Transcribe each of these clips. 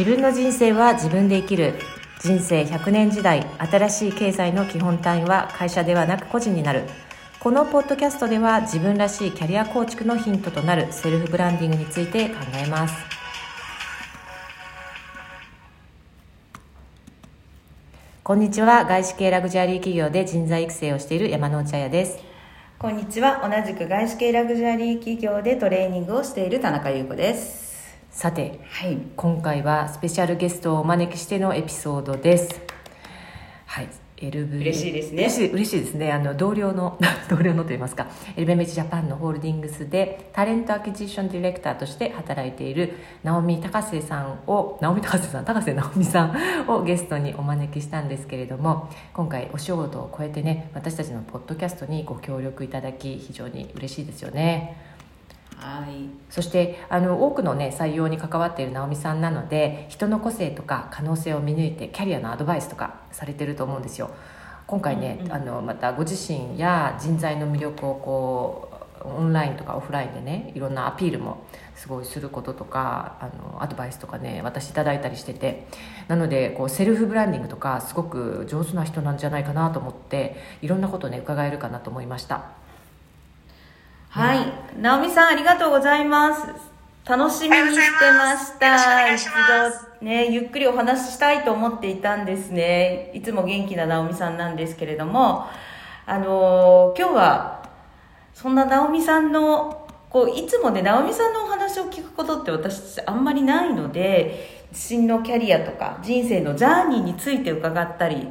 自分の人生は自分で生きる。人生100年時代新しい経済の基本単位は会社ではなく個人になる。このポッドキャストでは自分らしいキャリア構築のヒントとなるセルフブランディングについて考えます。こんにちは外資系ラグジュアリー企業で人材育成をしている山内彩です。こんにちは同じく外資系ラグジュアリー企業でトレーニングをしている田中優子です。さて、はい、今回はスペシャルゲストをお招きしてのエピソードです。はい。LV 嬉しいですね。嬉しい嬉しいですね。あの同僚の 同僚のといいますか。エルベメジジャパンのホールディングスでタレントアキジションディレクターとして働いている直美高瀬さんを直美高瀬さん高瀬直美さんをゲストにお招きしたんですけれども今回お仕事を超えてね私たちのポッドキャストにご協力いただき非常に嬉しいですよねはい、そしてあの多くの、ね、採用に関わっている直美さんなので人の個性とか可能性を見抜いてキャリアのアドバイスとかされてると思うんですよ。今回ね、うんうん、あのまたご自身や人材の魅力をこうオンラインとかオフラインでねいろんなアピールもすごいすることとかあのアドバイスとかね私いただいたりしててなのでこうセルフブランディングとかすごく上手な人なんじゃないかなと思っていろんなことね伺えるかなと思いました。はい。直美さん、ありがとうございます。楽しみにしてました。一度ね、ゆっくりお話ししたいと思っていたんですね。いつも元気な直美さんなんですけれども、あのー、今日は、そんな直美さんの、こう、いつもね、直美さんのお話を聞くことって私あんまりないので、自身のキャリアとか人生のジャーニーについて伺ったり、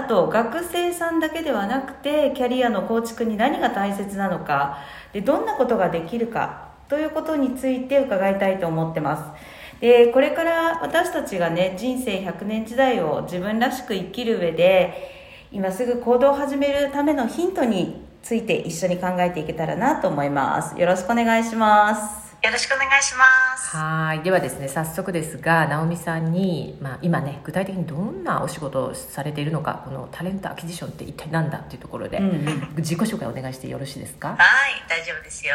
あと学生さんだけではなくてキャリアの構築に何が大切なのかでどんなことができるかということについて伺いたいと思ってます。でこれから私たちがね人生100年時代を自分らしく生きる上で今すぐ行動を始めるためのヒントについて一緒に考えていけたらなと思います。よろしくお願いします。よろしくお願いします。はい。ではですね早速ですが直美さんに、まあ、今ね具体的にどんなお仕事をされているのかこのタレントアキジションって一体何だっていうところで、うんうん、自己紹介お願いしてよろしいですか？はい大丈夫ですよ。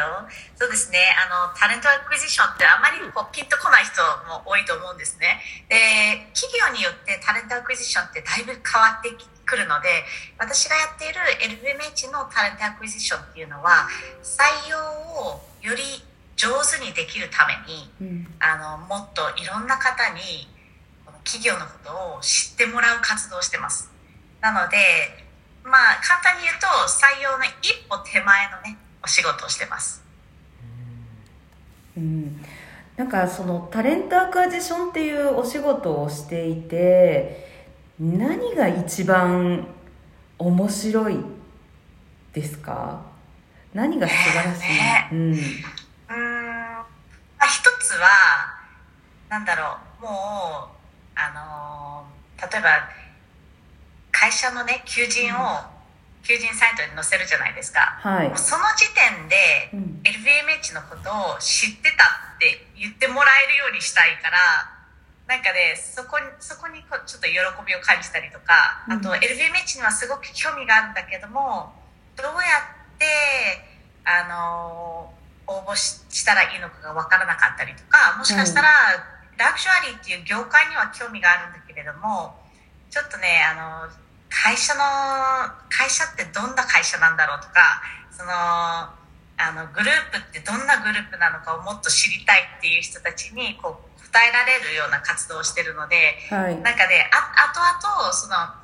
そうですねあのタレントアクジションってあまりこうピンとこない人も多いと思うんですね。で企業によってタレントアクジションってだいぶ変わってくるので私がやっている LVMH のタレントアクジションっていうのは採用をより上手にできるために、うん、あのもっといろんな方に企業のことを知ってもらう活動をしてます。なのでまあ簡単に言うと採用の一歩手前のねお仕事をしてます。うん、なんかそのタレントアクアジションっていうお仕事をしていて何が一番面白いですか？何が素晴らしい、ね、うんつはなんだろうもうあの例えば会社のね求人を、求人サイトに載せるじゃないですか、はい、その時点で、うん、LVMH のことを知ってたって言ってもらえるようにしたいからなんかねそこにそこにちょっと喜びを感じたりとか、あと LVMH にはすごく興味があるんだけどもどうやってあの応募したらいいのかが分からなかったりとかもしかしたら、ラグジュアリーっていう業界には興味があるんだけれどもちょっとねあの会社の会社ってどんな会社なんだろうとかそのあのグループってどんなグループなのかをもっと知りたいっていう人たちにこう答えられるような活動をしてるので、はい、なんかねあ後々そのあ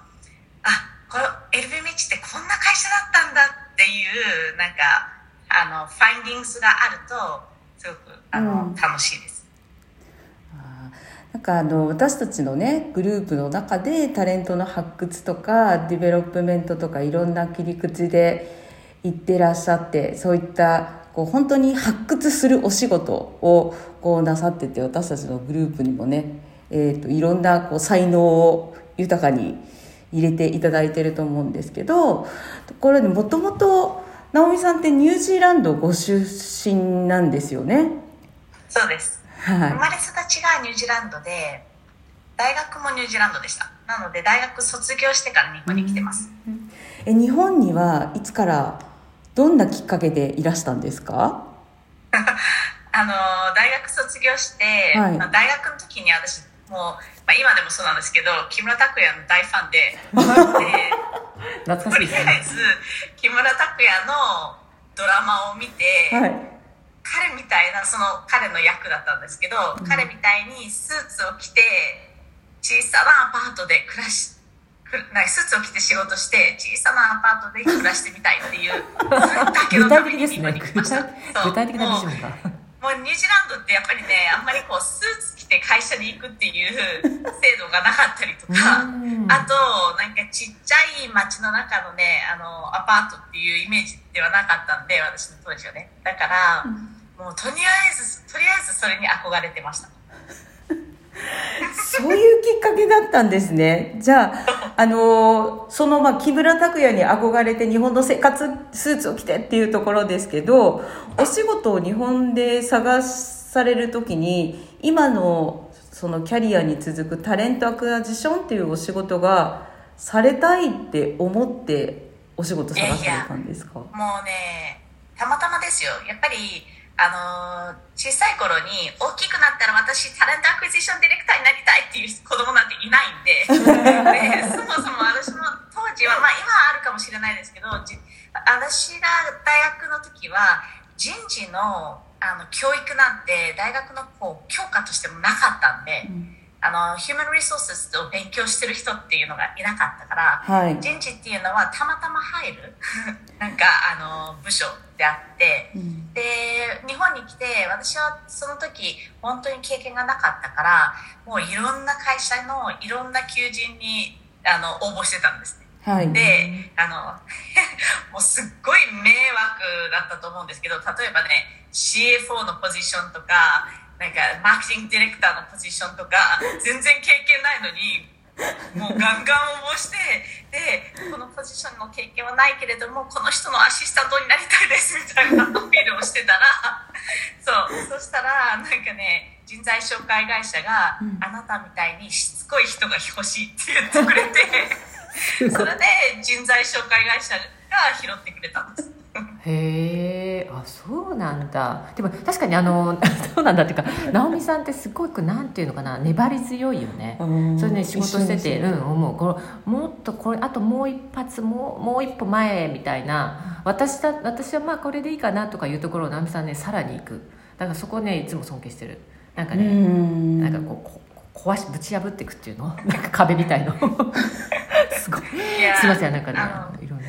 これ LVMH ってこんな会社だったんだっていうなんかあのファインディングスがあるとすごくあの、うん、楽しいです。なんかあの私たちのねグループの中でタレントの発掘とか development とかいろんな切り口で行ってらっしゃってそういったこう本当に発掘するお仕事をこうなさってて私たちのグループにもね、えーと、いろんなこう才能を豊かに入れていただいてると思うんですけどところでもともと直美さんってニュージーランドご出身なんですよね。そうです、はい、生まれ育ちがニュージーランドで大学もニュージーランドでした。なので大学卒業してから日本に来てます、え日本にはいつからどんなきっかけでいらしたんですか？あの大学卒業して、はい、大学の時に私もう、まあ、今でもそうなんですけど木村拓哉の大ファンで で懐かしいとりあえず木村拓哉のドラマを見て、はい、彼みたいなその彼の役だったんですけど、うん、彼みたいにスーツを着て小さなアパートで暮らしなんかスーツを着て仕事して小さなアパートで暮らしてみたいっていう だけのために日本に来ました。具体的なビジョンがもうニュージーランドってやっぱりねあんまりこうスーツ着て会社に行くっていう制度がなかったりとかあとなんかちっちゃい街の中のねあのアパートっていうイメージではなかったんで私の当時はね。だから、もうとりあえずとりあえずそれに憧れてましたそういうきっかけだったんですね。じゃあ、あのー、その、まあ、木村拓哉に憧れて日本の生活スーツを着てっていうところですけど、お仕事を日本で探されるときに、今のそのキャリアに続くタレントアクアジションっていうお仕事がされたいって思ってお仕事探されたんですか？もうね、たまたまですよ。やっぱり、あの小さい頃に大きくなったら私 talent acquisition director になりたいっていう子供なんていないんで でそもそも私も当時は、まあ、今はあるかもしれないですけど私が大学の時は人事のあの教育なんて大学のこう教科としてもなかったんで。うんあの human resource を勉強してる人っていうのがいなかったから、はい、人事っていうのはたまたま入る なんかあの部署であって、うん、で日本に来て私はその時本当に経験がなかったからもういろんな会社のいろんな求人にあの応募してたんですね。はい、であの もうすっごい迷惑だったと思うんですけど例えばね CFO のポジションとかなんかマーケティングディレクターのポジションとか全然経験ないのにもうガンガン応募してでこのポジションの経験はないけれどもこの人のアシスタントになりたいですみたいなアピールをしてたらそうそしたらなんかね人材紹介会社が、うん、あなたみたいにしつこい人が欲しいって言ってくれてそれで人材紹介会社が拾ってくれたんです。へえあそうなんだ。でも確かにあの そうなんだっていうか直美さんってすごくなんていうのかな粘り強いよね。それね仕事しててうん思う。このもっとこれあともう一発もうもう一歩前みたいな私だ私はまあこれでいいかなとかいうところを直美さんねさらに行く。だからそこねいつも尊敬してる。なんかねなんかこう壊しぶち破っていくっていうの？なんか壁みたいの？すごい。すいませんなんかねいろいろ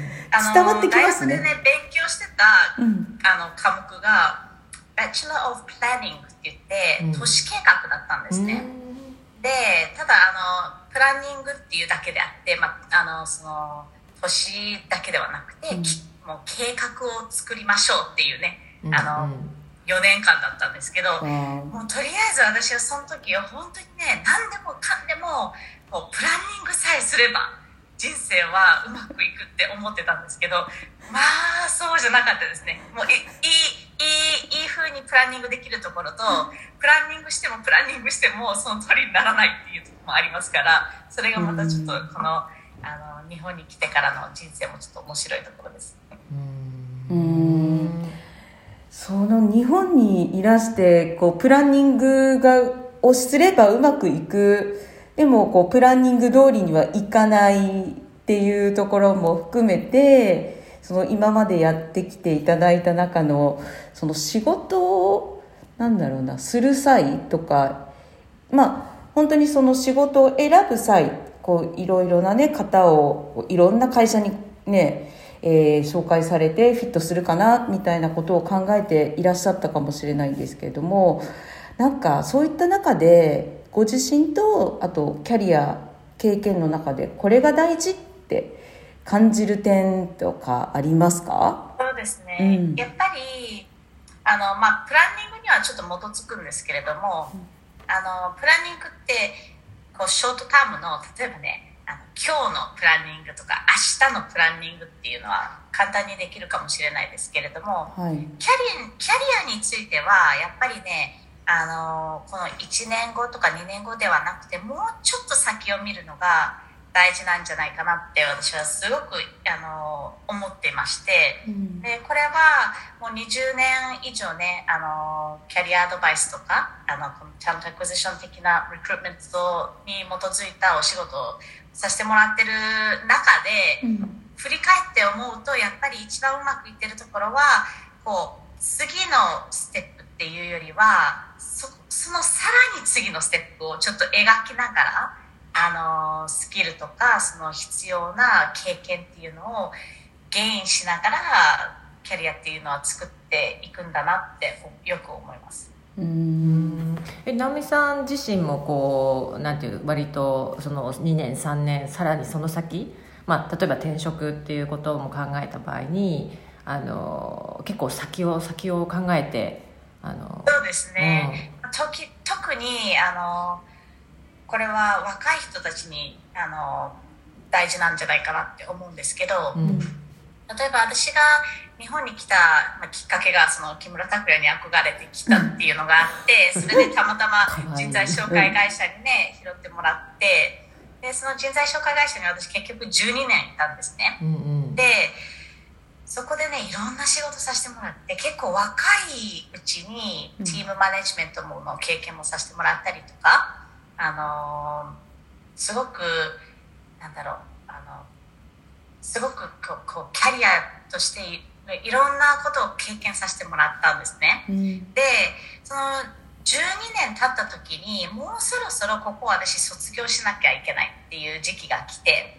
伝わってきますね。大学でね、勉強してた、うん、あの科目が、Bachelor of Planning って言って、都市計画だったんですね。うん、で、ただ、あの、プランニングっていうだけであって、まあ、の、その、都市だけではなくて、うん、もう計画を作りましょうっていうね、あの、4年間だったんですけど、もうとりあえず私はその時は本当にね何でもかんでもこうプランニングさえすれば人生はうまくいくって思ってたんですけどまあそうじゃなかったですね。もういいいいいい風にプランニングできるところとプランニングしてもプランニングしてもその通りにならないっていうところもありますからそれがまたちょっとこのあの日本に来てからの人生もちょっと面白いところです。うん。その日本にいらしてこうプランニングがをすればうまくいくでもこうプランニング通りにはいかないっていうところも含めてその今までやってきていただいた中のその仕事をなんだろうなする際とかまあ本当にその仕事を選ぶ際こういろいろなね方をいろんな会社にねえー、紹介されてフィットするかなみたいなことを考えていらっしゃったかもしれないんですけれどもなんかそういった中でご自身とあとキャリア経験の中でこれが大事って感じる点とかありますか？そうですね、うん、やっぱりあの、まあ、プランニングにはちょっと基づくんですけれども、うん、あのプランニングってこうショートタームの例えばねあの今日のプランニングとか明日のプランニングっていうのは簡単にできるかもしれないですけれども、はい、キャリアキャリアについてはやっぱりねあのこの1年後とか2年後ではなくてもうちょっと先を見るのが大事なんじゃないかなって私はすごくあの思っていまして、うん、でこれはもう20年以上ねあのキャリアアドバイスとかあのちゃんとアクジション的なリクルートメントに基づいたお仕事をさせてもらってる中で、うん、振り返って思うとやっぱり一番うまくいってるところはこう次のステップっていうよりはそそのさらに次のステップをちょっと描きながらあのスキルとかその必要な経験っていうのをゲインしながらキャリアっていうのは作っていくんだなってよく思います。うん。え直美さん自身もこうなんていう割とその2年3年さらにその先、まあ、例えば転職っていうことも考えた場合にあの結構先を先を考えてあのそうですね、うん、時特にあのこれは若い人たちにあの大事なんじゃないかなって思うんですけど、うん、例えば私が日本に来た、まあ、きっかけがその木村拓哉に憧れてきたっていうのがあってそれでたまたま 人材紹介会社にね拾ってもらってでその人材紹介会社に私結局12年いたんですね。うんうん、でそこでねいろんな仕事させてもらって結構若いうちにチームマネジメントもの経験もさせてもらったりとか。あのすごくなんだろうあのすごくこうこうキャリアとしていろんなことを経験させてもらったんですね。うん、でその12年経った時にもうそろそろここ私卒業しなきゃいけないっていう時期が来て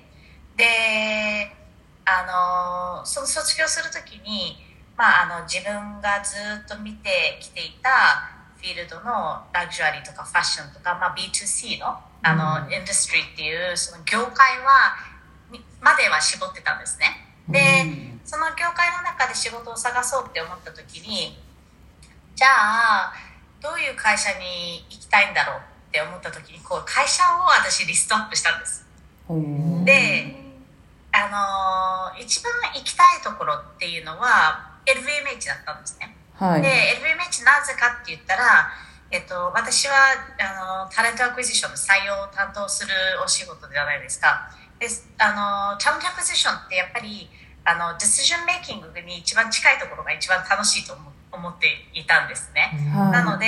であのその卒業する時に、まあ、あの自分がずっと見てきていたフィールドのラグジュアリーとかファッションとか、まあ、B2C のあの、うん、インダストリーっていうその業界はまでは絞ってたんですね。で、うん、その業界の中で仕事を探そうって思った時にじゃあどういう会社に行きたいんだろうって思った時にこう会社を私リストアップしたんです、うん、であの一番行きたいところっていうのは LVMH だったんですね。はい、で LVMH なぜかって言ったら、えっと、私はあの talent acquisition の採用を担当するお仕事じゃないですか。であの talent acquisition ってやっぱりあの decision making に一番近いところが一番楽しいと思っていたんですね、はい、なので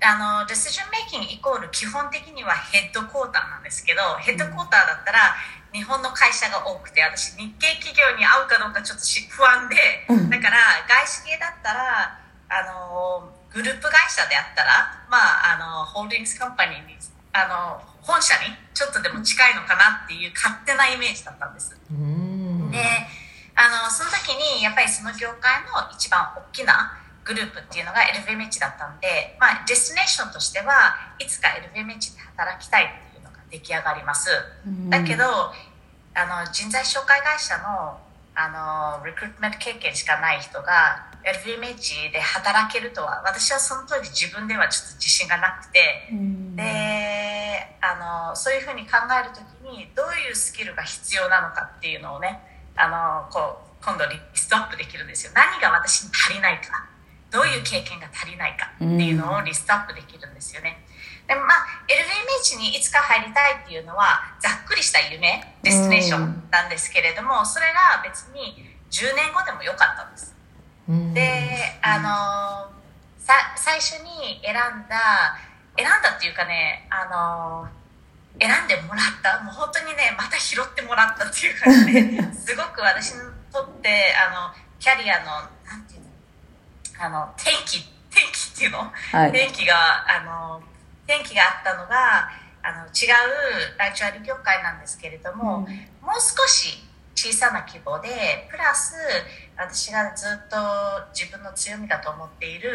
あのディシジョンメイキングイコール基本的にはヘッドクォーターなんですけどヘッドクォーターだったら日本の会社が多くて私日系企業に会うかどうかちょっと不安で、だから外資系だったらあのグループ会社であったら、まあ、あのホールディングスカンパニーにあの本社にちょっとでも近いのかなっていう勝手なイメージだったんです。であのその時にやっぱりその業界の一番大きなグループっていうのが LVMH だったんで、まあ、 destination としてはいつか LVMH で働きたい出来上がります、うん、だけどあの人材紹介会社のあの recruitment 経験しかない人が LVMH で働けるとは私はその当時自分ではちょっと自信がなくて、うん、であのそういうふうに考える時にどういうスキルが必要なのかっていうのをねあのこう今度リストアップできるんですよ。何が私に足りないか。どういう経験が足りないかっていうのをリストアップできるんですよね。でもまあ LVMH にいつか入りたいっていうのはざっくりした夢 destination なんですけれどもそれが別に10年後でもよかったんです。であのさ最初に選んだ選んだっていうかねあの選んでもらったもう本当にねまた拾ってもらったっていう感じですごく私にとってあのキャリアのなんていうのあの天気天気っていうの、はい、天気があの転機があったのがあの違うライチュアル業界なんですけれども、うん、もう少し小さな規模でプラス私がずっと自分の強みだと思っている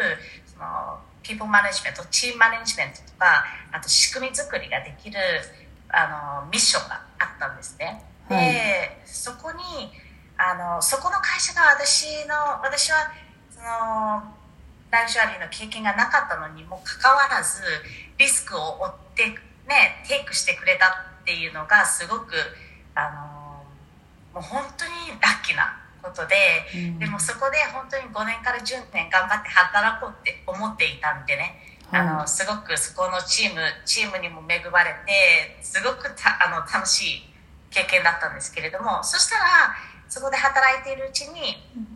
そのピープルマネジメントチームマネジメントとかあと仕組み作りができるあのミッションがあったんですね。で、はい、そこにあのそこの会社が私の私はそのラグジュアリーの経験がなかったのにもかかわらずリスクを負ってねテイクしてくれたっていうのがすごくあのもう本当にラッキーなことで、うん、でもそこで本当に5年から10年頑張って働こうって思っていたんでね、あのすごくそこのチームチームにも恵まれてすごくたあの楽しい経験だったんですけれどもそしたらそこで働いているうちに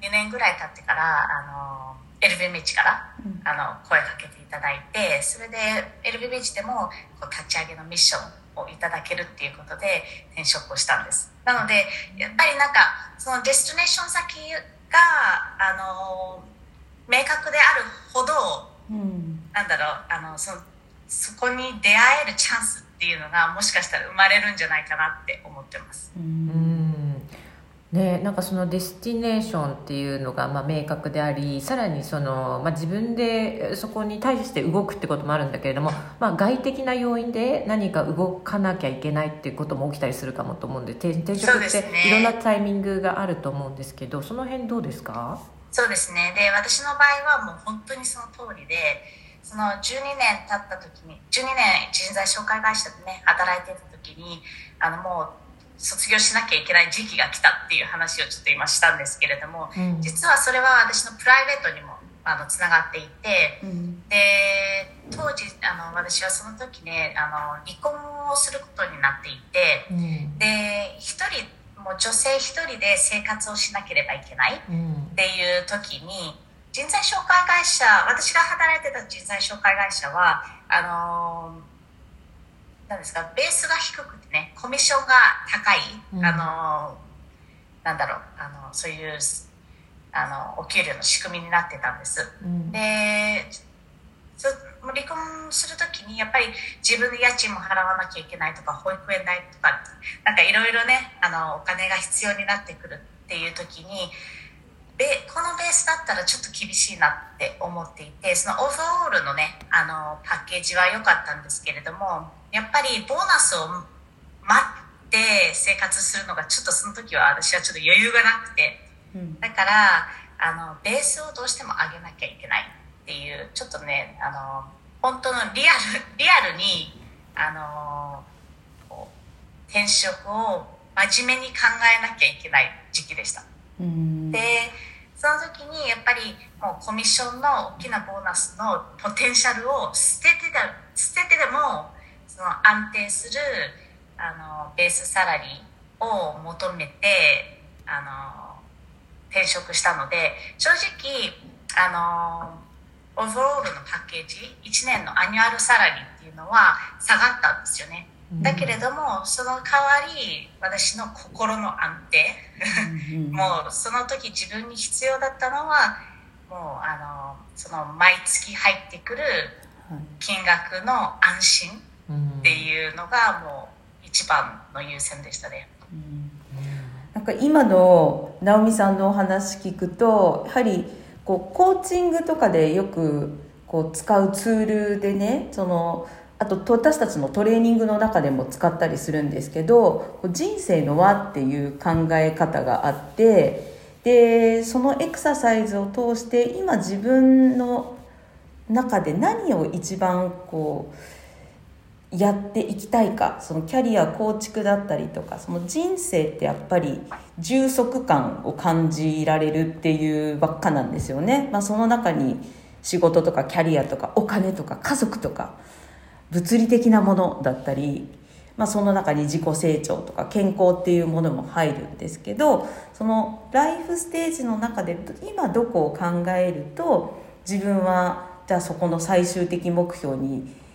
2年ぐらい経ってからあの LVMH から、あの声かけていただいてそれで LVMH でもこう立ち上げのミッションをいただけるっていうことで転職をしたんです。なのでやっぱりなんかそのデスティネーション先があの明確であるほど、うん、なんだろうあのそのそこに出会えるチャンスっていうのがもしかしたら生まれるんじゃないかなって思ってます。うんね、なんかそのデスティネーションっていうのがまあ明確でありさらにその、まあ、自分でそこに対して動くってこともあるんだけれども、まあ、外的な要因で何か動かなきゃいけないっていうことも起きたりするかもと思うんで転職っていろんなタイミングがあると思うんですけどその辺どうですか？そうですね。で私の場合はもう本当にその通りでその12年経った時に12年人材紹介会社でね働いてた時にあのもう卒業しなきゃいけない時期が来たっていう話をちょっと今したんですけれども、うん、実はそれは私のプライベートにもあのつながっていて、うん、で当時あの私はその時ねあの離婚をすることになっていて、うん、で一人もう女性一人で生活をしなければいけないっていう時に人材紹介会社私が働いてた人材紹介会社はあのなんですかベースが低くてねコミッションが高い、うん、あのなんだろうあのそういうあのお給料の仕組みになってたんです、うん、でそ離婚する時にやっぱり自分で家賃も払わなきゃいけないとか保育園代とかなんかいろいろねあのお金が必要になってくるっていう時にでこのベースだったらちょっと厳しいなって思っていてそのオーバーオールのねあのパッケージは良かったんですけれどもやっぱりボーナスを待って生活するのがちょっとその時は私はちょっと余裕がなくて、うん、だからあのベースをどうしても上げなきゃいけないっていうちょっとねあの本当のリアルリアルにあの転職を真面目に考えなきゃいけない時期でした。うん、でその時にやっぱりもうコミッションの大きなボーナスのポテンシャルを捨ててた捨ててでもその安定するあのベースサラリーを求めてあの転職したので正直あのoverall のパッケージ1年の annual salary っていうのは下がったんですよね。だけれどもその代わり私の心の安定 もうその時自分に必要だったのはもうあのその毎月入ってくる金額の安心っていうのがもう一番の優先でしたね。なんか今の直美さんのお話聞くとやはりこうコーチングとかでよくこう使うツールでねそのあと私たちのトレーニングの中でも使ったりするんですけど人生の輪っていう考え方があってでそのエクササイズを通して今自分の中で何を一番こうやっていきたいかそのキャリア構築だったりとかその人生ってやっぱり充足感を感じられるっていうばっかなんですよね、まあ、その中に仕事とかキャリアとかお金とか家族とか物理的なものだったり、まあ、その中に自己成長とか健康っていうものも入るんですけどそのライフステージの中で今どこを考えると自分はじゃあそこの最終的目標に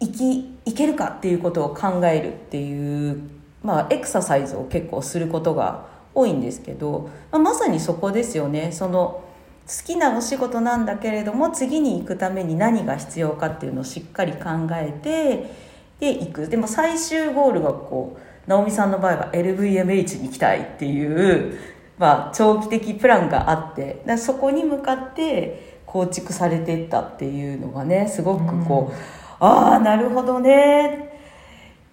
いきいけるかっていうことを考えるっていう、まあ、エクササイズを結構することが多いんですけど、まあ、まさにそこですよねその好きなお仕事なんだけれども次に行くために何が必要かっていうのをしっかり考えてで行くでも最終ゴールがこう直美さんの場合は LVMH に行きたいっていう、まあ、長期的プランがあってそこに向かって構築されていったっていうのがねすごくこう。うんああなるほどね。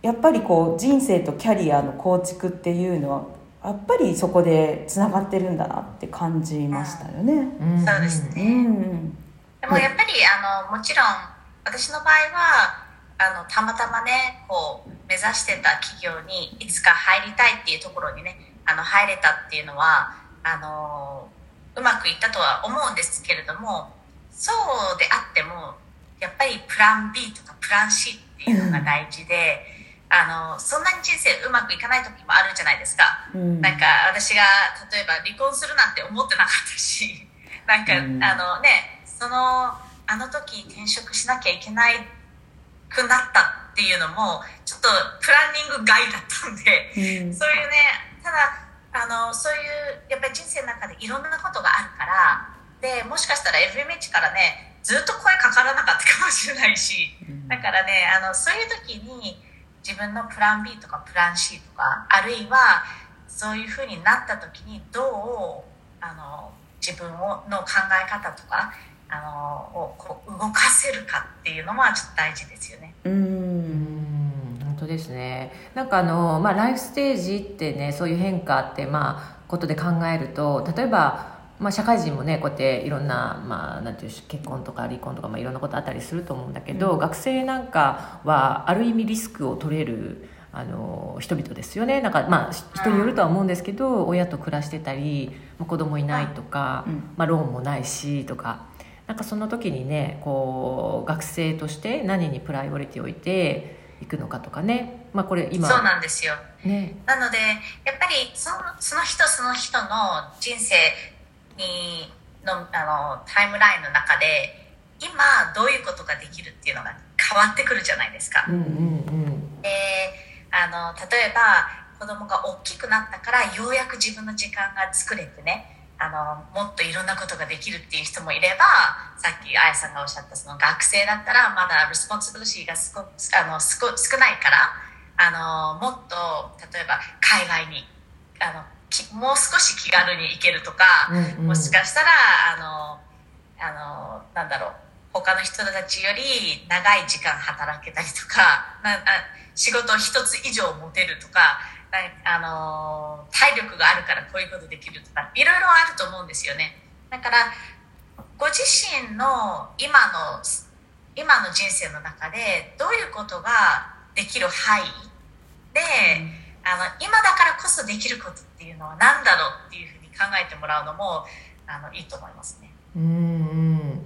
やっぱりこう人生とキャリアの構築っていうのはやっぱりそこでつながってるんだなって感じましたよね。うん、そうですね、うん、でもやっぱりあのもちろん私の場合はあのたまたまねこう目指してた企業にいつか入りたいっていうところにねあの入れたっていうのはあのうまくいったとは思うんですけれどもそうであってもやっぱりプラン B とかプラン C っていうのが大事で、あのそんなに人生うまくいかない時もあるじゃないですか、うん、なんか私が例えば離婚するなんて思ってなかったし なんか、うん、あのねそのあの時転職しなきゃいけないくなったっていうのもちょっとプランニング外だったんで、うん、そういうねただあのそういうやっぱり人生の中でいろんなことがあるからでもしかしたら FMH からねずっと声かからなかったかもしれないし、だからねあのそういう時に自分のプラン B とかプラン C とかあるいはそういうふうになった時にどうあの自分をの考え方とかあのをこう動かせるかっていうのはちょっと大事ですよね。うん本当ですね。なんかあの、まあ、ライフステージってねそういう変化ってまあことで考えると例えばまあ、社会人もねこうやっていろんな,、まあ、なんていう結婚とか離婚とか、まあ、いろんなことあったりすると思うんだけど、うん、学生なんかはある意味リスクを取れるあの人々ですよね。なんか、まあ、人によるとは思うんですけど親と暮らしてたり、まあ、子供いないとか、うん、まあ、ローンもないしとか。なんかその時にねこう学生として何にプライオリティを置いていくのかとかね、まあ、これ今そうなんですよ、ね、なのでやっぱりそのその人その人の人生にのあのタイムラインの中で今どういうことができるっていうのが変わってくるじゃないですか。うんうんうん、であの例えば子供が大きくなったからようやく自分の時間が作れてねあのもっといろんなことができるっていう人もいればさっきあやさんがおっしゃったその学生だったらまだ responsibility がすこあの少ないからあのもっと例えば海外にあのもう少し気軽に行けるとか、うんうん、もしかしたらあのあのなんだろう他の人たちより長い時間働けたりとか な仕事一つ以上持てるとかあの体力があるからこういうことできるとかいろいろあると思うんですよね。だからご自身の今の今の人生の中でどういうことができる範囲で、うんあの今だからこそできることっていうのは何だろうっていうふうに考えてもらうのもあのいいと思いますね。うん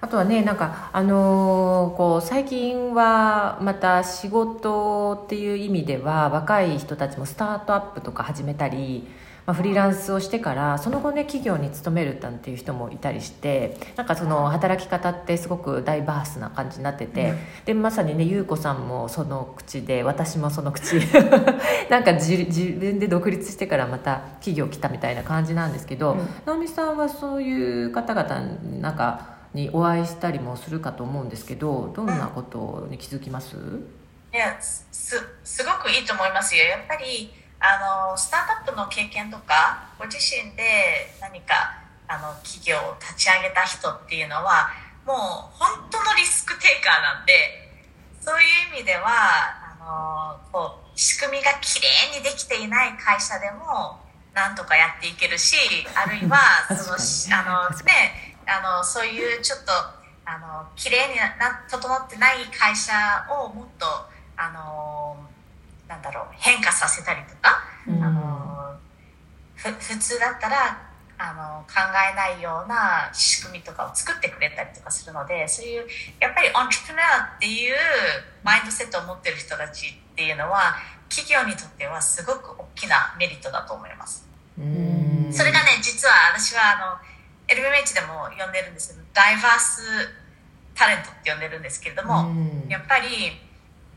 あとはねなんかあのー、こう最近はまた仕事っていう意味では若い人たちもスタートアップとか始めたりまあ、フリーランスをしてからその後ね企業に勤めるなんていう人もいたりしてなんかその働き方ってすごくダイバースな感じになってて、うん、でまさにね優子さんもその口で私もその口。なんか自分で独立してからまた企業来たみたいな感じなんですけど、うん、直美さんはそういう方々なんかにお会いしたりもするかと思うんですけどどんなことに気づきます、いやすすごくいいと思いますよ。やっぱりあのスタートアップの経験とかご自身で何かあの企業を立ち上げた人っていうのはもう本当のリスクテイカーなんでそういう意味ではあのこう仕組みがきれいにできていない会社でもなんとかやっていけるしあるいは そのあの、ね、あのそういうちょっとあの綺麗にな整ってない会社をもっとあのなんだろう変化させたりとか、うん、あの普通だったらあの考えないような仕組みとかを作ってくれたりとかするのでそういうやっぱりオントプレナーっていうマインドセットを持ってる人たちっていうのは企業にとってはすごく大きなメリットだと思います。それがね実は私はあの LMH でも呼んでるんですけどダイバースタレントって呼んでるんですけれどもやっぱり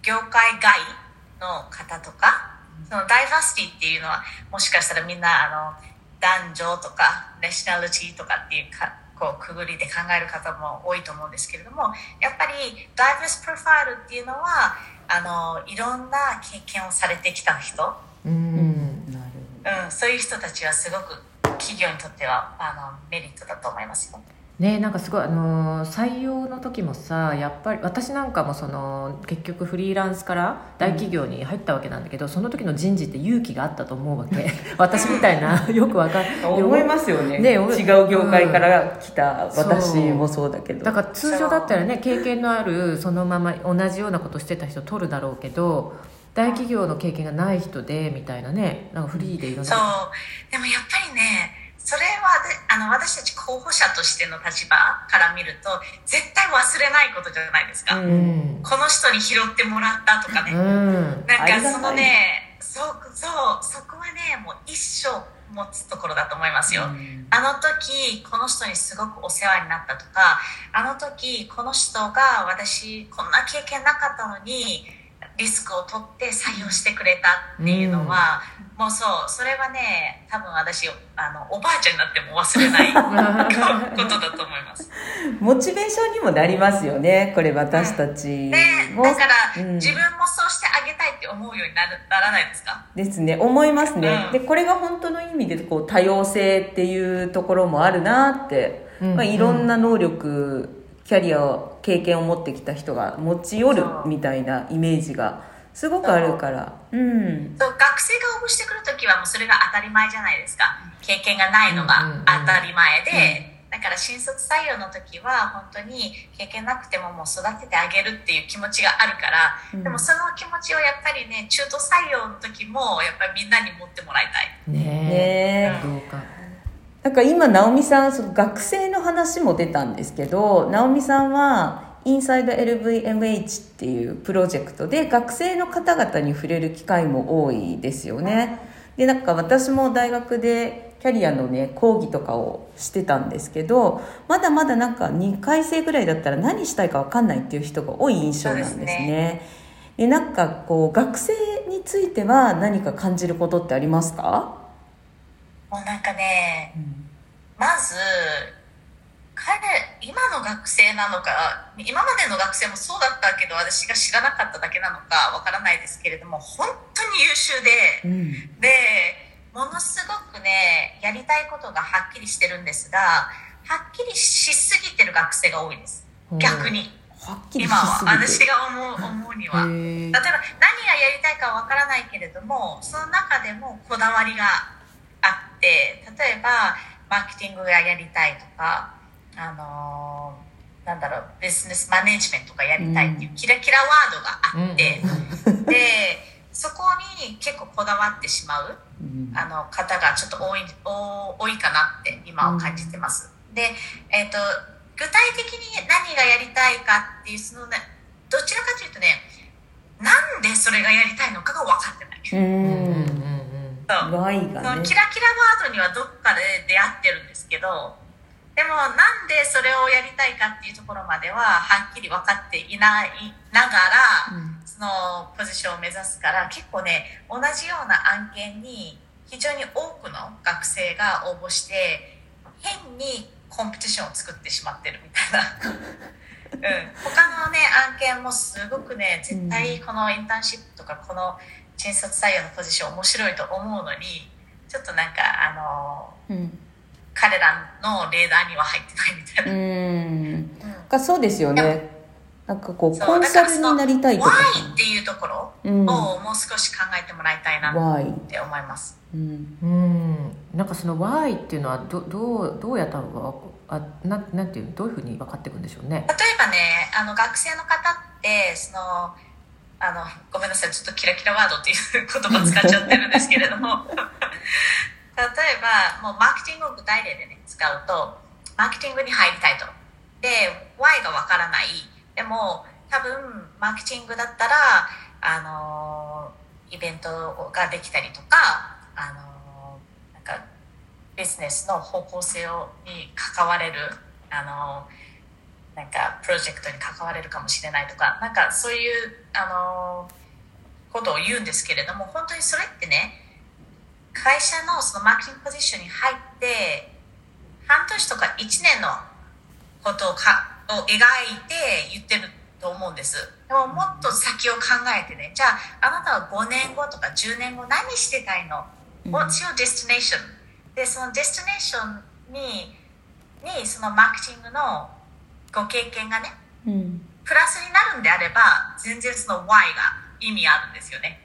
業界外の方とかそのダイバーシティっていうのはもしかしたらみんなあの男女とかナショナリティとかっていうかこうくぐりで考える方も多いと思うんですけれどもやっぱりダイバースプロファイルっていうのはあのいろんな経験をされてきた人。うん、うん、そういう人たちはすごく企業にとってはあのメリットだと思いますよ。ねなんかすごいあの採用の時もさやっぱり私なんかもその結局フリーランスから大企業に入ったわけなんだけど、うん、その時の人事って勇気があったと思うわけ。私みたいな よくわかる思いますよね。ね違う業界から来た私もそうだけど、だから通常だったらね経験のあるそのまま同じようなことしてた人取るだろうけど大企業の経験がない人でみたいなねなんかフリーでいろんな。そう。でもやっぱりねそれはあの私たち候補者としての立場から見ると絶対忘れないことじゃないですか、うん、この人に拾ってもらったとかね、うん、なんかそのねそうそうそこはねもう一生持つところだと思いますよ、うん、あの時この人にすごくお世話になったとかあの時この人が私こんな経験なかったのにリスクを取って採用してくれたっていうのは、うん、もうそうそれはね多分私あのおばあちゃんになっても忘れない ことだと思います。モチベーションにもなりますよねこれ私たち、うん、ね、だから、うん、自分もそうしてあげたいって思うようになるならないですか？ですね思いますね、でこれが本当の意味でこう多様性っていうところもあるなって、まあ、いろんな能力キャリアを経験を持ってきた人が持ち寄るみたいなイメージがすごくあるから。う、ん、そう学生が応募してくる時はもうそれが当たり前じゃないですか。経験がないのが当たり前で、だから新卒採用の時は本当に経験なくてももう育ててあげるっていう気持ちがあるから、うん、でもその気持ちをやっぱりね中途採用の時もやっぱりみんなに持ってもらいたい。ねえ、うん、どうかなんか今直美さんその学生の話も出たんですけど直美さんはインサイド LVMH っていうプロジェクトで学生の方々に触れる機会も多いですよね。でなんか私も大学でキャリアのね講義とかをしてたんですけどまだまだなんか2回生ぐらいだったら何したいか分かんないっていう人が多い印象なんですね。で、ね、なんかこう学生については何か感じることってありますか？もうなんかね、うん、まず彼今の学生なのか今までの学生もそうだったけど私が知らなかっただけなのかわからないですけれども本当に優秀で、うん、でものすごくねやりたいことがはっきりしてるんですがはっきりしすぎてる学生が多いです。逆に。今は私が思う思うには。例えば何がやりたいかわからないけれどもその中でもこだわりがあって例えばマーケティングがやりたいとかあのー、なんだろうビジネスマネジメントがやりたいっていうキラキラワードがあって、うん、でそこに結構こだわってしまう、うん、あの方がちょっと多い多いかなって今は感じてます。で、えーと、具体的に何がやりたいかっていうそのねどちらかというとねなんでそれがやりたいのかが分かってない。うん。そう、ね、そのキラキラワードにはどっかで出会ってるんですけどでもなんでそれをやりたいかっていうところまでははっきり分かっていないながら、うん、そのポジションを目指すから結構ね同じような案件に非常に多くの学生が応募して変にコンペティションを作ってしまってるみたいな。うん、他のね案件もすごくね絶対このインターンシップとかこの新卒採用のポジション面白いと思うのにちょっとなんかあの、うん、彼らのレーダーには入ってないみたいな。うん、うん、そうですよね。なんかこうコンサルになりたいとか。Why っていうところをもう少し考えてもらいたいなって思います。うん、うん、なんかその Why っていうのはどどうどうやったのかあななんていうどういうふうに分かっていくんでしょうね。例えばねあの学生の方ってそのあのごめんなさいちょっとキラキラワードっていう言葉使っちゃってるんですけれども例えばもうマーケティングを具体例でね使うとマーケティングに入りたいと。で Y がわからない。でも多分マーケティングだったらあのイベントができたりとかあのなんかビジネスの方向性をに関われるあのなんかプロジェクトに関われるかもしれないとかなんかそういうあのことを言うんですけれども本当にそれってね会社のそのマーケティングポジションに入って半年とか1年のことをかを描いて言ってると思うんです。でももっと先を考えてね。じゃああなたは5年後とか10年後何してたいの、What's your destination? でそのデスティネーションににそのマーケティングのご経験がね、うん、プラスになるんであれば全然その Y が意味あるんですよね、うん、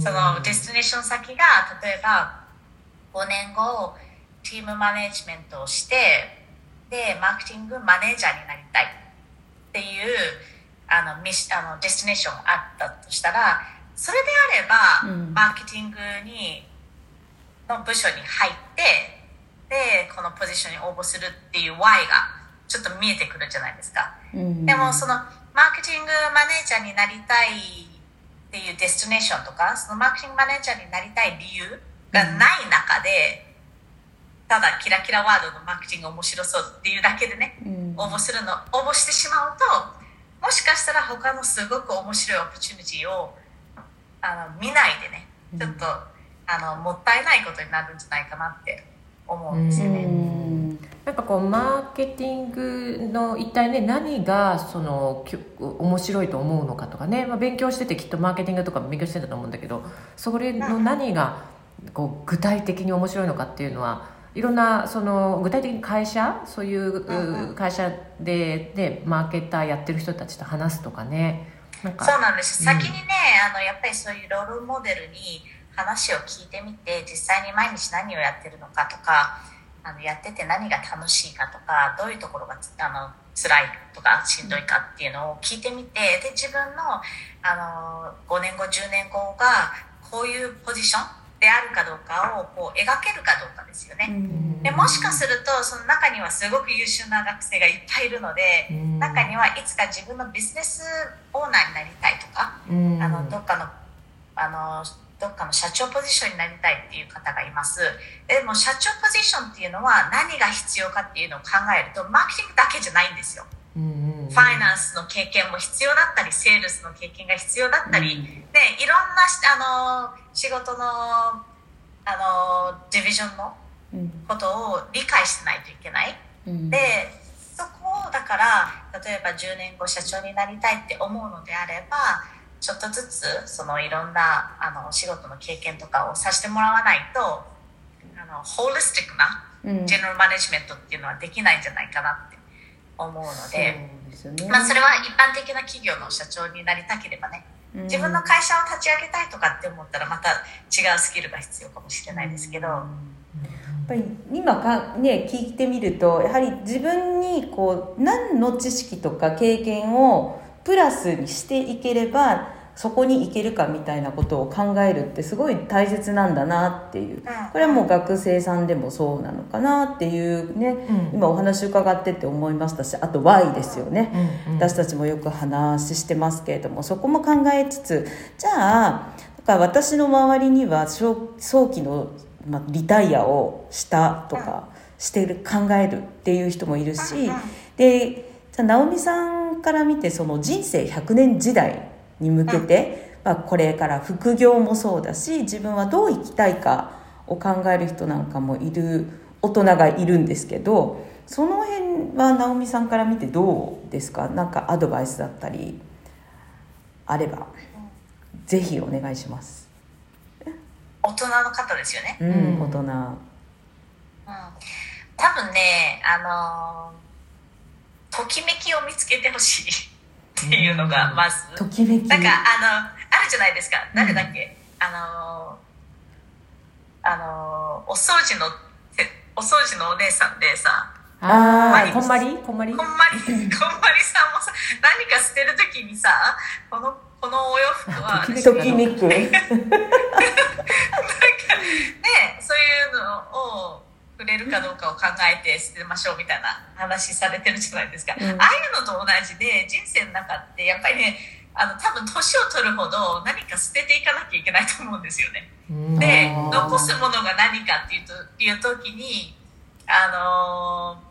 その destination 先が例えば5年後チームマネジメントをしてでマーケティングマネージャーになりたい。っていうあのミシあの destination があったとしたらそれであれば、うん、マーケティングにの部署に入ってでこのポジションに応募するっていう Y がちょっと見えてくるじゃないですか、うん、でもそのマーケティングマネージャーになりたいっていう destination とかそのマーケティングマネージャーになりたい理由がない中で、ただキラキラワードのマーケティング面白そうっていうだけでね、応募するの応募してしまうともしかしたら他のすごく面白い opportunity をあの見ないでねちょっと、あのもったいないことになるんじゃないかなって思うんですよね。なんかこうマーケティングの一体ね何がその面白いと思うのかとかね、まあ、勉強しててきっとマーケティングとか勉強してたと思うんだけどそれの何がこう具体的に面白いのかっていうのはいろんなその具体的に会社そういう会社ででマーケターやってる人たちと話すとかね。なんかそうなんです、うん、先にねあのやっぱりそういうロールモデルに話を聞いてみて実際に毎日何をやってるのかとかあのやってて何が楽しいかとかどういうところがあの辛いとかしんどいかっていうのを聞いてみてで自分のあの5年後10年後がこういうポジションであるかどうかをこう描けるかどうかですよね。でもしかするとその中にはすごく優秀な学生がいっぱいいるので中にはいつか自分のビジネスオーナーになりたいとかあのどっかのあのどっかの社長ポジションになりたいっていう方がいます。でも社長ポジションっていうのは何が必要かっていうのを考えるとマーケティングだけじゃないんですよ、ファイナンスの経験も必要だったりセールスの経験が必要だったり、でいろんなあの仕事のあのディビジョンのことを理解してないといけない、でそこをだから例えば10年後社長になりたいって思うのであればちょっとずつそのいろんなあの仕事の経験とかをさせてもらわないとあのホーリスティックなジェネラルマネジメントっていうのはできないんじゃないかなって思うので、そ、ね、まあ、それは一般的な企業の社長になりたければね自分の会社を立ち上げたいとかって思ったらまた違うスキルが必要かもしれないですけど。やっぱり今か、ね、聞いてみるとやはり自分にこう何の知識とか経験をプラスにしていければそこに行けるかみたいなことを考えるってすごい大切なんだなっていう。これはもう学生さんでもそうなのかなっていうね、うん、今お話伺ってて思いましたしあと Y ですよね、うんうん、私たちもよく話してますけれどもそこも考えつつじゃあか私の周りには早期の、まリタイアをしたとかしてる考えるっていう人もいるしでじゃあ直美さんから見てその人生100年時代に向けて、まあ、これから副業もそうだし自分はどう生きたいかを考える人なんかもいる大人がいるんですけどその辺は直美さんから見てどうですか？何かアドバイスだったりあればぜひお願いします。大人の方ですよね。うん、大人、うん、多分ねあのときめきを見つけてほしい。っていうのがまず、ときめき。なんかあのあるじゃないですか。誰だっけ、うん、あのあのお掃除のお掃除のお姉さんでさああこんまり？こんまり？こんまり。こんまりさんもさ何か捨てる時にさこのこのお洋服はときめく。なんか ねそういうのを触れるかどうかを考えて捨てましょうみたいな話されてるじゃないですか、うん、ああいうのと同じで人生の中ってやっぱりねあの多分年を取るほど何か捨てていかなきゃいけないと思うんですよね。で残すものが何かっていうという時にあの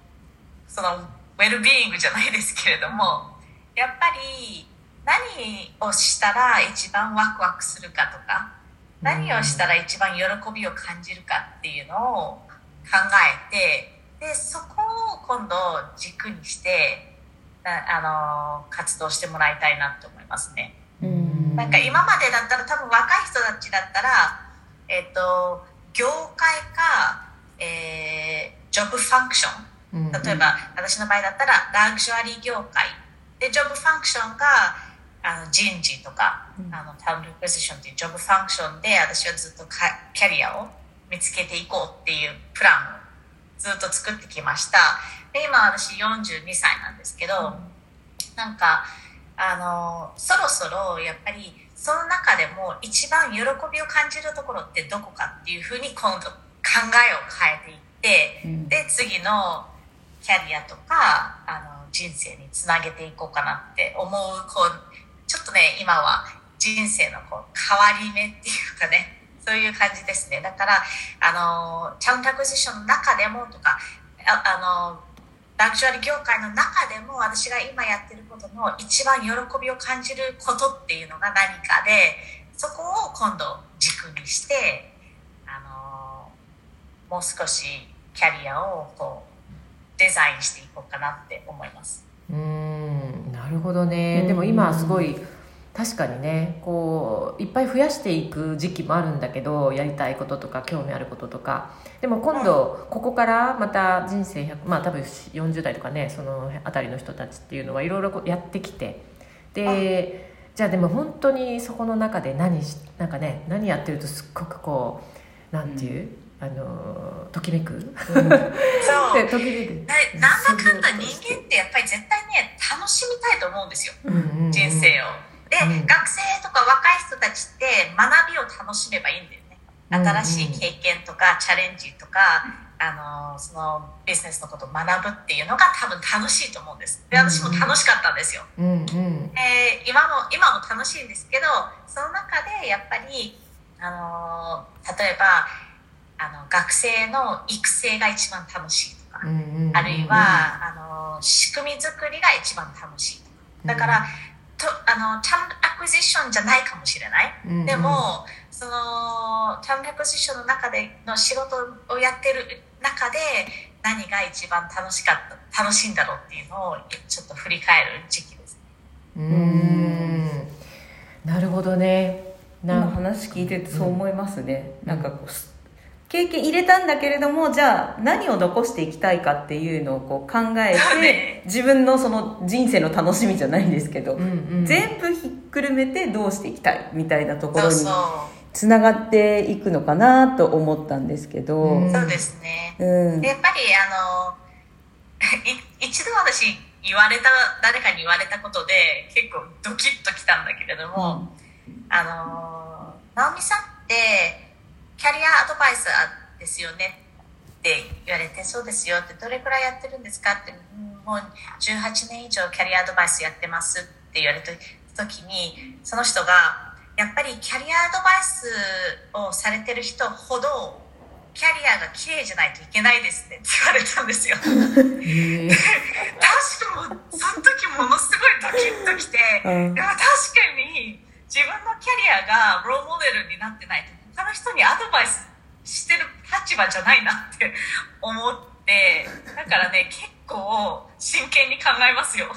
そのウェルビーイングじゃないですけれどもやっぱり何をしたら一番ワクワクするかとか何をしたら一番喜びを感じるかっていうのを考えてでそこを今度軸にしてあの活動してもらいたいなと思いますね。なんか今までだったら多分若い人たちだったら、えっ、ー、と業界か、えー、 job function 例えば私の場合だったらラグジュアリー業界。で job function があの人事とか、あの talent acquisition っていう job function で私はずっとキャリアを見つけていこうっていうプランをずっと作ってきました。で今私42歳なんですけど、なんかあのそろそろやっぱりその中でも一番喜びを感じるところってどこかっていうふうに今度考えを変えていって、うん、で次のキャリアとかあの人生につなげていこうかなって思うこうちょっとね今は人生のこう変わり目っていうかねそういう感じですね。だからあのチャウントアクジションの中でもとかああのラグジュアリー業界の中でも私が今やってることの一番喜びを感じることっていうのが何かでそこを今度軸にしてあのもう少しキャリアをこうデザインしていこうかなって思います。うんなるほどね。でも今すごい確かにねこういっぱい増やしていく時期もあるんだけどやりたいこととか興味あることとか。でも今度ここからまた人生100まあ多分40代とかねその辺りの人たちっていうのはいろいろやってきて。でじゃあでも本当にそこの中で何しなんかね何やってるとすっごくこうなんていう、うん、あのときめく、うん、そう。ときめく。ななんだかんだ人間ってやっぱり絶対ね楽しみたいと思うんですよ、うんうんうん、人生を。で、うん、学生とか若い人たちって学びを楽しめばいいんだよね。新しい経験とかチャレンジとか、あのそのビジネスのことを学ぶっていうのが多分楽しいと思うんです。で私も楽しかったんですよ、うんうん、えー、今も今も楽しいんですけどその中でやっぱり、あの例えばあの学生の育成が一番楽しいとか、うんうんうん、あるいはあの仕組み作りが一番楽しいとか。だから、とあのタームアクジションじゃないかもしれない、うんうん、でもそのタームアクジションの中での仕事をやってる中で何が一番楽しかった楽しいんだろうっていうのをちょっと振り返る時期です。うん。なるほどね。な話聞いててそう思いますね、うん、なんかこう経験入れたんだけれどもじゃあ何を残していきたいかっていうのをこう考えて、ね、自分のその人生の楽しみじゃないんですけど、うんうん、全部ひっくるめてどうしていきたい？みたいなところにつながっていくのかなと思ったんですけど、うん、そうですね、うん、やっぱりあの 一度私言われた誰かに言われたことで結構ドキッときたんだけれども、うん、あの直美さんってキャリアアドバイザーですよね。って言われて、そうですよ。って、どれくらいやってるんですか？って、もう18年以上キャリアアドバイスやってますって言われた時に、その人が、やっぱりキャリアアドバイスをされてる人ほど、キャリアが綺麗じゃないといけないですねって言われたんですよ。確かもその時ものすごいドキッときて、でも確かに自分のキャリアがローモデルになってないと他の人にアドバイスしてる立場じゃないなって 思ってだからね結構真剣に考えますよ。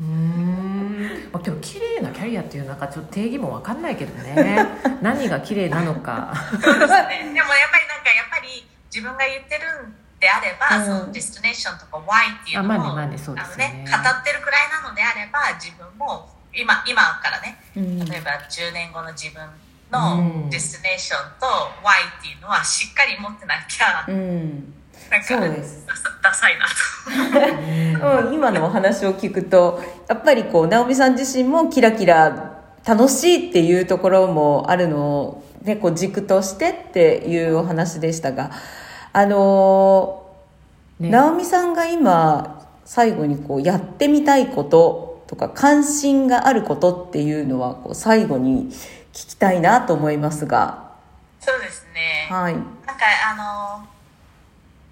うん。まあ、でも綺麗なキャリアっていうなんかちょっと定義も分かんないけどね。何が綺麗なのか。そうですね。でもやっぱりなんかやっぱり自分が言ってるんであれば、うん、その destination とか why っていうのを、まあねね、ね語ってるくらいなのであれば自分も今今からね、例えば10年後の自分の des tination と why っていうのはしっかり持ってなきゃ、うん、なんかそうです。ダサいなと、うん、今のお話を聞くとやっぱりこう直美さん自身もキラキラ楽しいっていうところもあるのを、ね、こう軸としてっていうお話でしたがあのーね、直美さんが今最後にこうやってみたいこととか関心があることっていうのはこう最後に聞きたいなと思いますが。そうですね。はい。なんかあの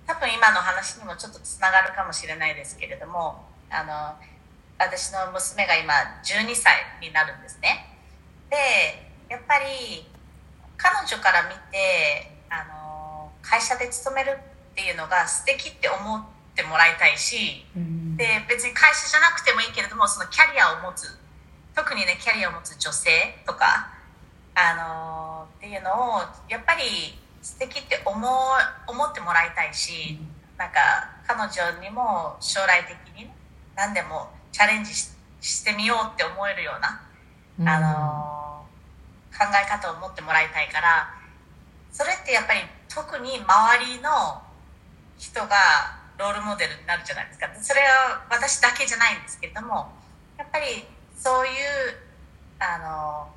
多分今の話にもちょっとつながるかもしれないですけれどもあの私の娘が今12歳になるんですね。でやっぱり彼女から見てあの会社で勤めるっていうのが素敵って思ってもらいたいし、うん、で別に会社じゃなくてもいいけれどもそのキャリアを持つ特にねキャリアを持つ女性とかあのっていうのをやっぱり素敵って思思ってもらいたいし、なんか彼女にも将来的に何でもチャレンジしてみようって思えるような、あの考え方を持ってもらいたいからそれってやっぱり特に周りの人がロールモデルになるじゃないですか。それは私だけじゃないんですけれどもやっぱりそういうあの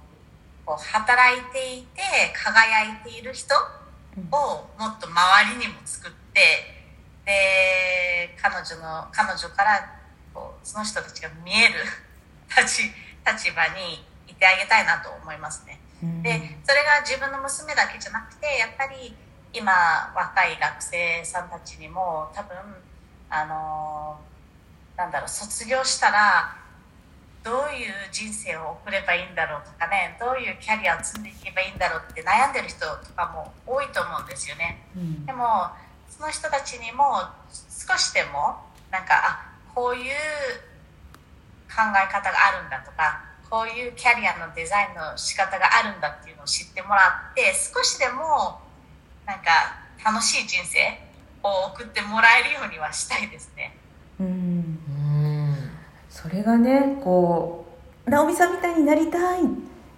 こう働いていて輝いている人をもっと周りにも作ってで彼女の彼女からこうその人たちが見える 立立場にいてあげたいなと思いますね。でそれが自分の娘だけじゃなくてやっぱり今若い学生さんたちにも多分あのなんだろう卒業したらどういう人生を送ればいいんだろうとかねどういうキャリアを積んでいけばいいんだろうって悩んでる人とかも多いと思うんですよね、うん、でもその人たちにも少しでもなんかあこういう考え方があるんだとかこういうキャリアのデザインの仕方があるんだっていうのを知ってもらって少しでもなんか楽しい人生を送ってもらえるようにはしたいですね。うんそれがねこう直美さんみたいになりたい。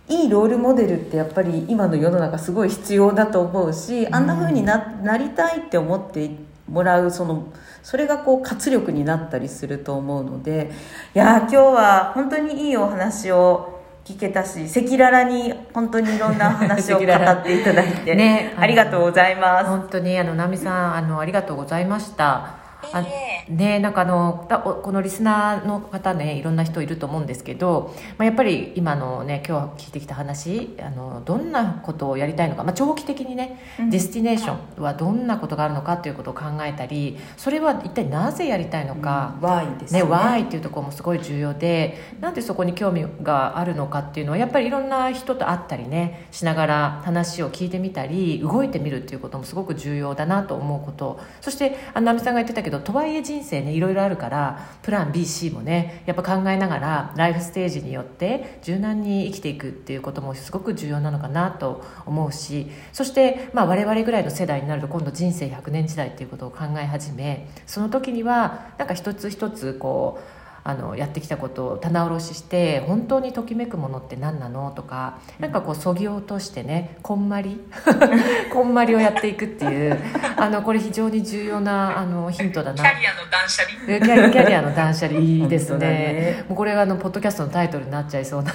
いいロールモデルってやっぱり今の世の中すごい必要だと思うしあんな風にななりたいって思ってもらうそのそれがこう活力になったりすると思うのでいや今日は本当にいいお話を聞けたし赤裸々に本当にいろんな話を語っていただいてねありがとうございます。本当にあの奈美さんあのありがとうございましたあねなんかあのこのリスナーの方ねいろんな人いると思うんですけど、まあ、やっぱり今のね今日聞いてきた話あのどんなことをやりたいのか、まあ、長期的にね、うん、ディスティネーションはどんなことがあるのかということを考えたりそれは一体なぜやりたいのか、うん、Why ですね。ね Why っていうところもすごい重要でなんでそこに興味があるのかっていうのはやっぱりいろんな人と会ったりねしながら話を聞いてみたり動いてみるっていうこともすごく重要だなと思うこと。そしてあの奈美さんが言ってたけどとはいえ人生ねいろいろあるからプラン BC もねやっぱ考えながらライフステージによって柔軟に生きていくっていうこともすごく重要なのかなと思うしそして、まあ、我々ぐらいの世代になると今度人生100年時代っていうことを考え始めその時にはなんか一つ一つこうあのやってきたことを棚卸しして本当にときめくものって何なの？とかなんかこうそぎ落としてねこんまり？こんまりをやっていくっていうあのこれ非常に重要なあのヒントだな。キャリアの断捨離？キャキャリアの断捨離。いいですね。ね。もうこれがあのポッドキャストのタイトルになっちゃいそうな。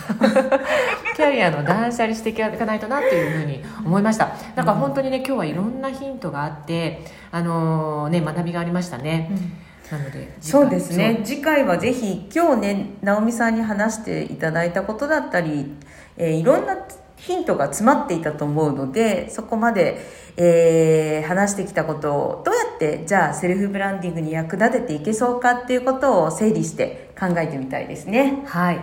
キャリアの断捨離していかないとなっていうふうに思いました。なんか本当にね今日はいろんなヒントがあってあのね学びがありましたね、うんなのでそうですね。次回はぜひ今日ね直美さんに話していただいたことだったり、えー、いろんなヒントが詰まっていたと思うのでそこまで、えー、話してきたことをどうやってじゃあセルフブランディングに役立てていけそうかっていうことを整理して考えてみたいですね。はい。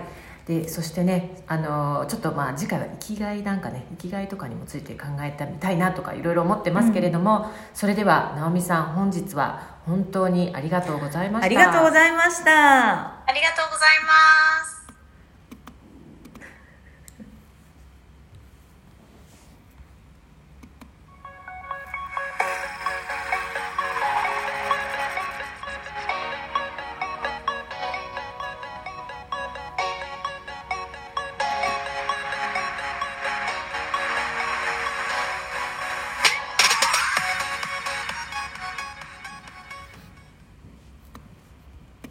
でそしてねあのちょっとまあ次回は生きがいなんかね生きがいとかにもついて考えてみたいなとかいろいろ思ってますけれども、うん、それでは直美さん本日は本当にありがとうございました。ありがとうございました。ありがとうございます